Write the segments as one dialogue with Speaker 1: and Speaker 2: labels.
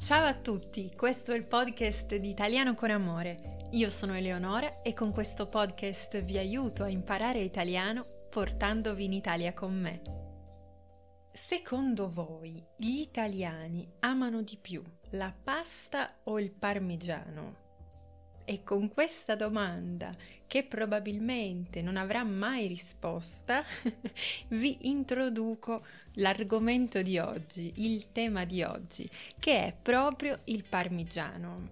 Speaker 1: Ciao a tutti, questo è il podcast di Italiano con Amore. Io sono Eleonora e con questo podcast vi aiuto a imparare italiano portandovi in Italia con me. Secondo voi gli italiani amano di più la pasta o il parmigiano? E con questa domanda, che probabilmente non avrà mai risposta, vi introduco l'argomento di oggi, il tema di oggi, che è proprio il parmigiano.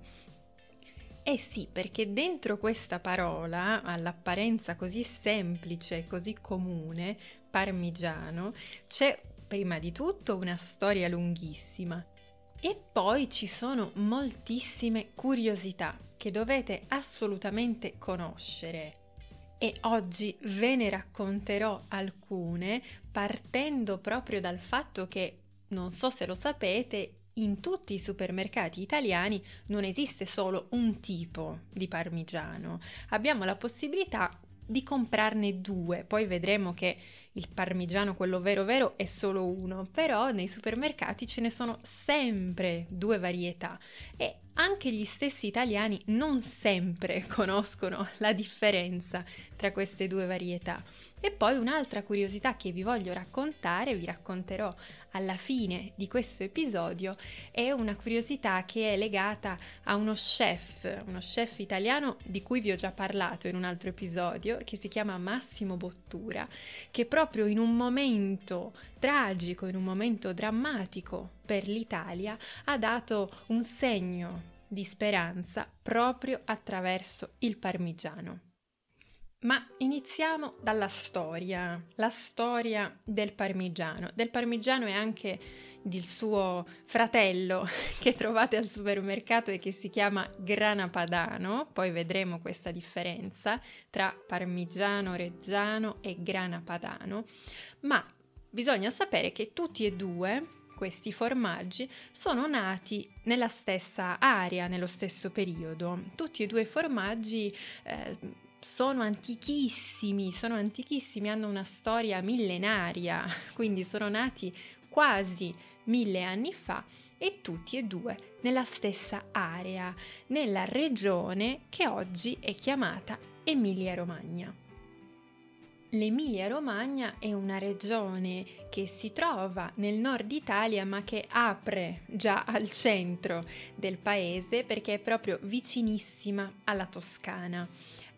Speaker 1: Eh sì, perché dentro questa parola, all'apparenza così semplice così comune, parmigiano, c'è prima di tutto una storia lunghissima e poi ci sono moltissime curiosità che dovete assolutamente conoscere. E oggi ve ne racconterò alcune partendo proprio dal fatto che, non so se lo sapete, in tutti i supermercati italiani non esiste solo un tipo di parmigiano. Abbiamo la possibilità di comprarne due, poi vedremo che il parmigiano, quello vero vero, è solo uno, però nei supermercati ce ne sono sempre due varietà e anche gli stessi italiani non sempre conoscono la differenza tra queste due varietà. E poi un'altra curiosità che vi voglio raccontare, vi racconterò alla fine di questo episodio, è una curiosità che è legata a uno chef, uno chef italiano di cui vi ho già parlato in un altro episodio, che si chiama Massimo Bottura, che proprio in un momento tragico, in un momento drammatico per l'Italia, ha dato un segno di speranza proprio attraverso il parmigiano. Ma iniziamo dalla storia, la storia del parmigiano, del parmigiano e anche del suo fratello che trovate al supermercato e che si chiama grana padano, poi vedremo questa differenza tra parmigiano reggiano e grana padano, ma bisogna sapere che tutti e due questi formaggi sono nati nella stessa area, nello stesso periodo. Tutti e due i formaggi eh, sono antichissimi, sono antichissimi, hanno una storia millenaria, quindi sono nati quasi mille anni fa e tutti e due nella stessa area, nella regione che oggi è chiamata Emilia-Romagna. L'Emilia-Romagna è una regione che si trova nel nord Italia ma che apre già al centro del paese perché è proprio vicinissima alla Toscana.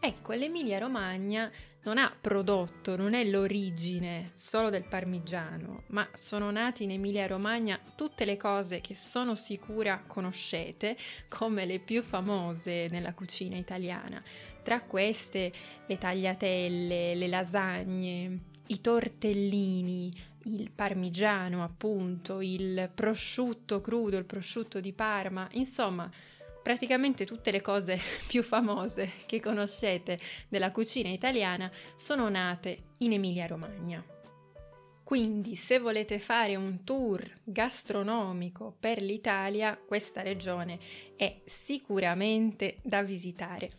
Speaker 1: Ecco, l'Emilia-Romagna non ha prodotto, non è l'origine solo del parmigiano, ma sono nati in Emilia-Romagna tutte le cose che sono sicura conoscete come le più famose nella cucina italiana. Tra queste le tagliatelle, le lasagne, i tortellini, il parmigiano appunto, il prosciutto crudo, il prosciutto di Parma, insomma praticamente tutte le cose più famose che conoscete della cucina italiana sono nate in Emilia-Romagna. Quindi se volete fare un tour gastronomico per l'Italia, questa regione è sicuramente da visitare.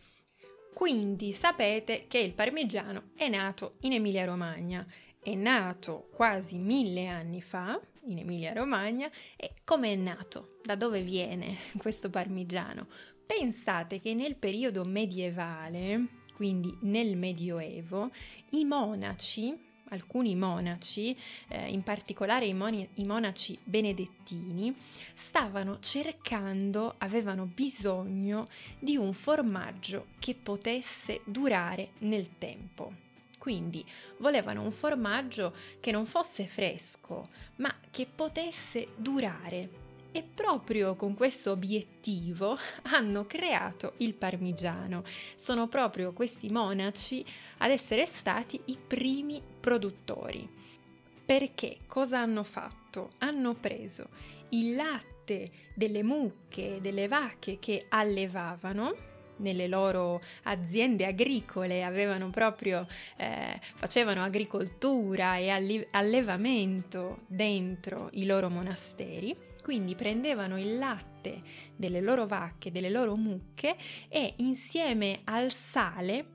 Speaker 1: Quindi sapete che il parmigiano è nato in Emilia-Romagna, è nato quasi mille anni fa in Emilia-Romagna e come è nato? Da dove viene questo parmigiano? Pensate che nel periodo medievale, quindi nel Medioevo, i monaci alcuni monaci, eh, in particolare i, moni- i monaci benedettini, stavano cercando, avevano bisogno di un formaggio che potesse durare nel tempo. Quindi volevano un formaggio che non fosse fresco, ma che potesse durare e proprio con questo obiettivo hanno creato il parmigiano. Sono proprio questi monaci ad essere stati i primi produttori. Perché cosa hanno fatto? Hanno preso il latte delle mucche, delle vacche che allevavano, nelle loro aziende agricole, avevano proprio, eh, facevano agricoltura e allevamento dentro i loro monasteri quindi prendevano il latte delle loro vacche, delle loro mucche e insieme al sale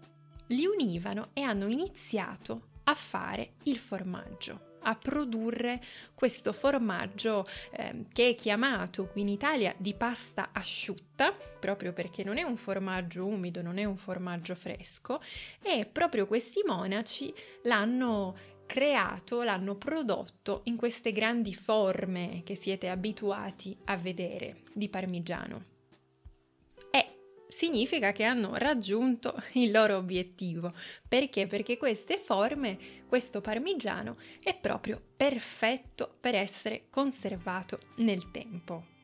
Speaker 1: li univano e hanno iniziato a fare il formaggio a produrre questo formaggio eh, che è chiamato qui in Italia di pasta asciutta, proprio perché non è un formaggio umido, non è un formaggio fresco, e proprio questi monaci l'hanno creato, l'hanno prodotto in queste grandi forme che siete abituati a vedere di parmigiano significa che hanno raggiunto il loro obiettivo. Perché? Perché queste forme, questo parmigiano è proprio perfetto per essere conservato nel tempo.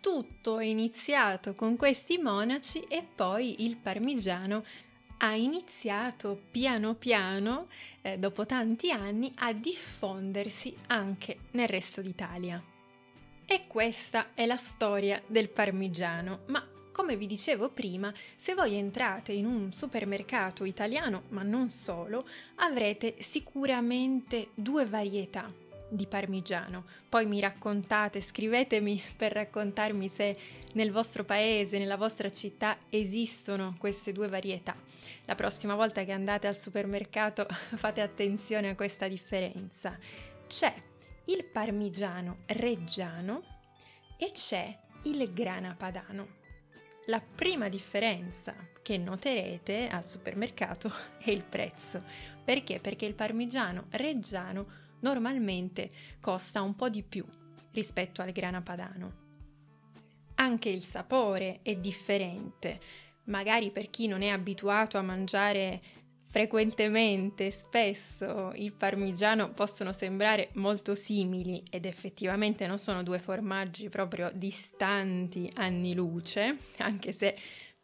Speaker 1: Tutto è iniziato con questi monaci e poi il parmigiano ha iniziato piano piano, eh, dopo tanti anni, a diffondersi anche nel resto d'Italia. E questa è la storia del parmigiano, ma come vi dicevo prima, se voi entrate in un supermercato italiano, ma non solo, avrete sicuramente due varietà di parmigiano. Poi mi raccontate, scrivetemi per raccontarmi se nel vostro paese, nella vostra città esistono queste due varietà. La prossima volta che andate al supermercato fate attenzione a questa differenza. C'è il parmigiano reggiano e c'è il grana padano. La prima differenza che noterete al supermercato è il prezzo. Perché? Perché il parmigiano reggiano normalmente costa un po' di più rispetto al grana padano. Anche il sapore è differente. Magari per chi non è abituato a mangiare frequentemente, spesso il parmigiano possono sembrare molto simili ed effettivamente non sono due formaggi proprio distanti anni luce, anche se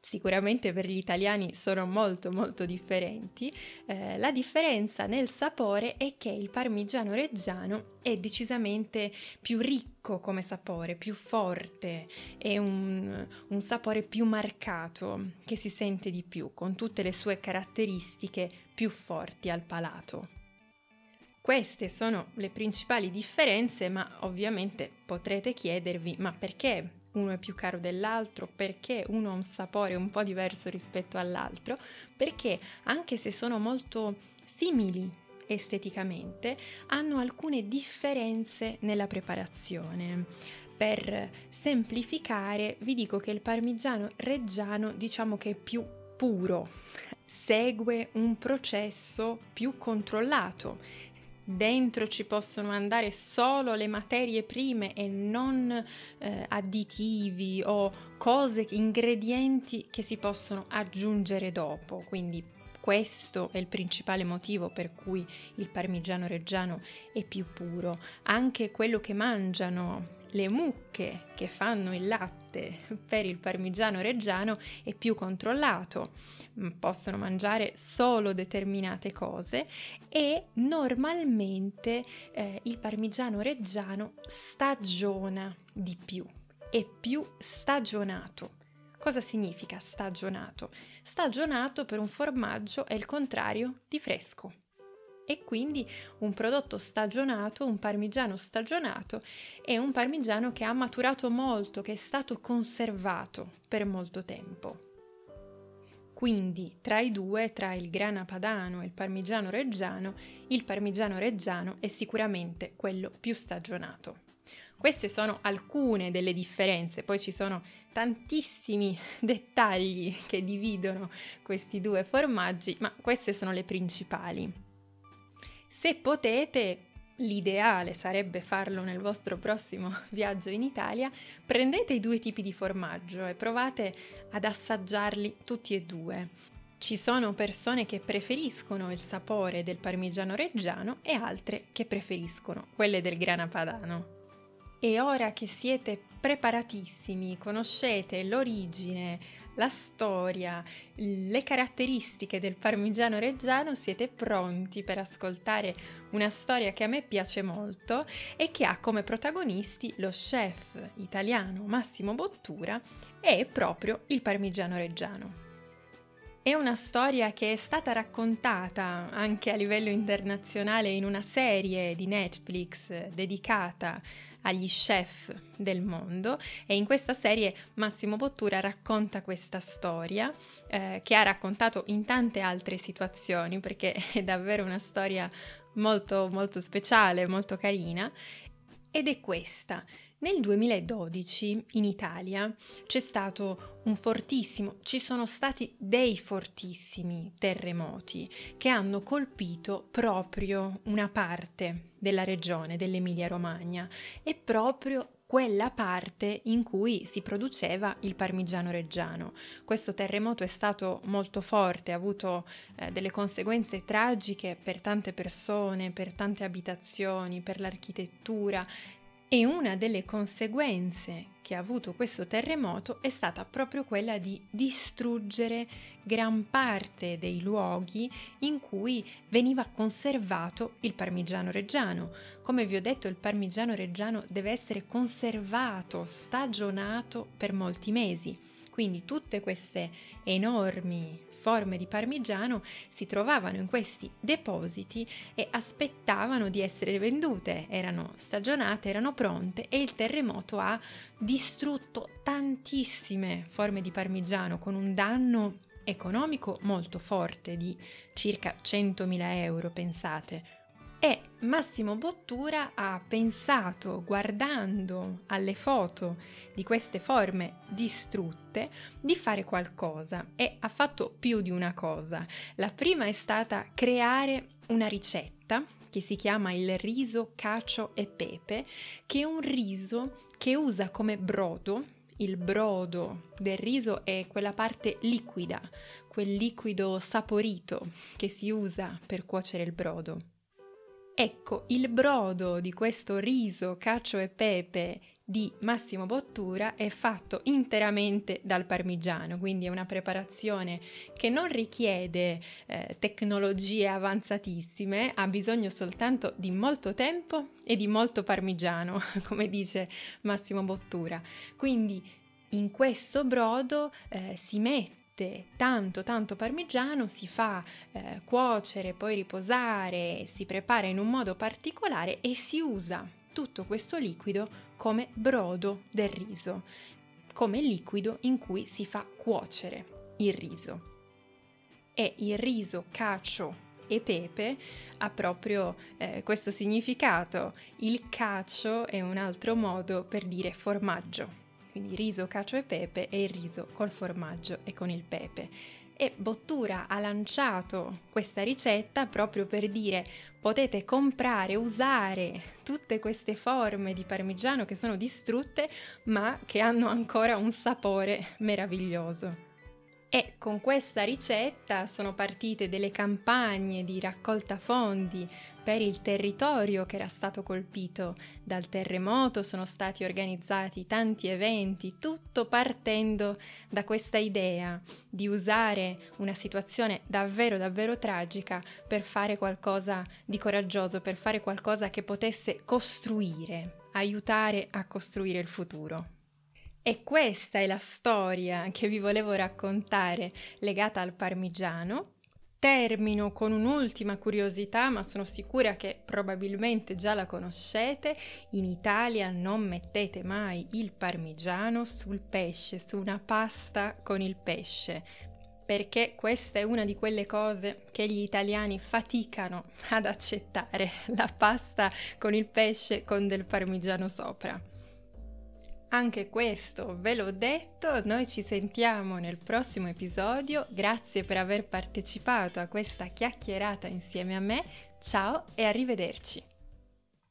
Speaker 1: sicuramente per gli italiani sono molto molto differenti. Eh, la differenza nel sapore è che il parmigiano reggiano è decisamente più ricco come sapore, più forte, è un, un sapore più marcato che si sente di più, con tutte le sue caratteristiche più forti al palato. Queste sono le principali differenze, ma ovviamente potrete chiedervi ma perché uno è più caro dell'altro, perché uno ha un sapore un po' diverso rispetto all'altro, perché anche se sono molto simili esteticamente, hanno alcune differenze nella preparazione. Per semplificare, vi dico che il parmigiano reggiano diciamo che è più puro, segue un processo più controllato dentro ci possono andare solo le materie prime e non eh, additivi o cose, ingredienti che si possono aggiungere dopo, quindi questo è il principale motivo per cui il parmigiano reggiano è più puro. Anche quello che mangiano le mucche che fanno il latte per il parmigiano reggiano è più controllato. Mm, possono mangiare solo determinate cose e normalmente eh, il parmigiano reggiano stagiona di più, è più stagionato. Cosa significa stagionato? Stagionato per un formaggio è il contrario di fresco. E quindi un prodotto stagionato, un parmigiano stagionato, è un parmigiano che ha maturato molto, che è stato conservato per molto tempo. Quindi tra i due, tra il grana padano e il parmigiano reggiano, il parmigiano reggiano è sicuramente quello più stagionato. Queste sono alcune delle differenze, poi ci sono tantissimi dettagli che dividono questi due formaggi, ma queste sono le principali. Se potete, l'ideale sarebbe farlo nel vostro prossimo viaggio in Italia, prendete i due tipi di formaggio e provate ad assaggiarli tutti e due. Ci sono persone che preferiscono il sapore del parmigiano reggiano e altre che preferiscono quelle del grana padano. E ora che siete preparatissimi, conoscete l'origine, la storia, le caratteristiche del parmigiano reggiano, siete pronti per ascoltare una storia che a me piace molto e che ha come protagonisti lo chef italiano Massimo Bottura e proprio il parmigiano reggiano. È una storia che è stata raccontata anche a livello internazionale in una serie di Netflix dedicata agli chef del mondo e in questa serie Massimo Bottura racconta questa storia eh, che ha raccontato in tante altre situazioni perché è davvero una storia molto molto speciale, molto carina ed è questa. Nel 2012 in Italia c'è stato un fortissimo, ci sono stati dei fortissimi terremoti che hanno colpito proprio una parte della regione dell'Emilia Romagna e proprio quella parte in cui si produceva il parmigiano reggiano. Questo terremoto è stato molto forte, ha avuto eh, delle conseguenze tragiche per tante persone, per tante abitazioni, per l'architettura e una delle conseguenze che ha avuto questo terremoto è stata proprio quella di distruggere gran parte dei luoghi in cui veniva conservato il parmigiano reggiano. Come vi ho detto, il parmigiano reggiano deve essere conservato, stagionato per molti mesi. Quindi tutte queste enormi forme di parmigiano si trovavano in questi depositi e aspettavano di essere vendute, erano stagionate, erano pronte e il terremoto ha distrutto tantissime forme di parmigiano con un danno economico molto forte di circa 100.000 euro, pensate. E Massimo Bottura ha pensato, guardando alle foto di queste forme distrutte, di fare qualcosa e ha fatto più di una cosa. La prima è stata creare una ricetta che si chiama il riso cacio e pepe, che è un riso che usa come brodo, il brodo del riso è quella parte liquida, quel liquido saporito che si usa per cuocere il brodo. Ecco, il brodo di questo riso, cacio e pepe di Massimo Bottura è fatto interamente dal parmigiano, quindi è una preparazione che non richiede eh, tecnologie avanzatissime, ha bisogno soltanto di molto tempo e di molto parmigiano, come dice Massimo Bottura. Quindi in questo brodo eh, si mette tanto tanto parmigiano, si fa eh, cuocere, poi riposare, si prepara in un modo particolare e si usa tutto questo liquido come brodo del riso, come liquido in cui si fa cuocere il riso. E il riso, cacio e pepe ha proprio eh, questo significato. Il cacio è un altro modo per dire formaggio quindi riso, cacio e pepe e il riso col formaggio e con il pepe. E Bottura ha lanciato questa ricetta proprio per dire potete comprare, usare tutte queste forme di parmigiano che sono distrutte ma che hanno ancora un sapore meraviglioso. E con questa ricetta sono partite delle campagne di raccolta fondi per il territorio che era stato colpito dal terremoto, sono stati organizzati tanti eventi, tutto partendo da questa idea di usare una situazione davvero davvero tragica per fare qualcosa di coraggioso, per fare qualcosa che potesse costruire, aiutare a costruire il futuro. E questa è la storia che vi volevo raccontare legata al parmigiano. Termino con un'ultima curiosità, ma sono sicura che probabilmente già la conoscete. In Italia non mettete mai il parmigiano sul pesce, su una pasta con il pesce, perché questa è una di quelle cose che gli italiani faticano ad accettare, la pasta con il pesce con del parmigiano sopra. Anche questo ve l'ho detto, noi ci sentiamo nel prossimo episodio, grazie per aver partecipato a questa chiacchierata insieme a me, ciao e arrivederci!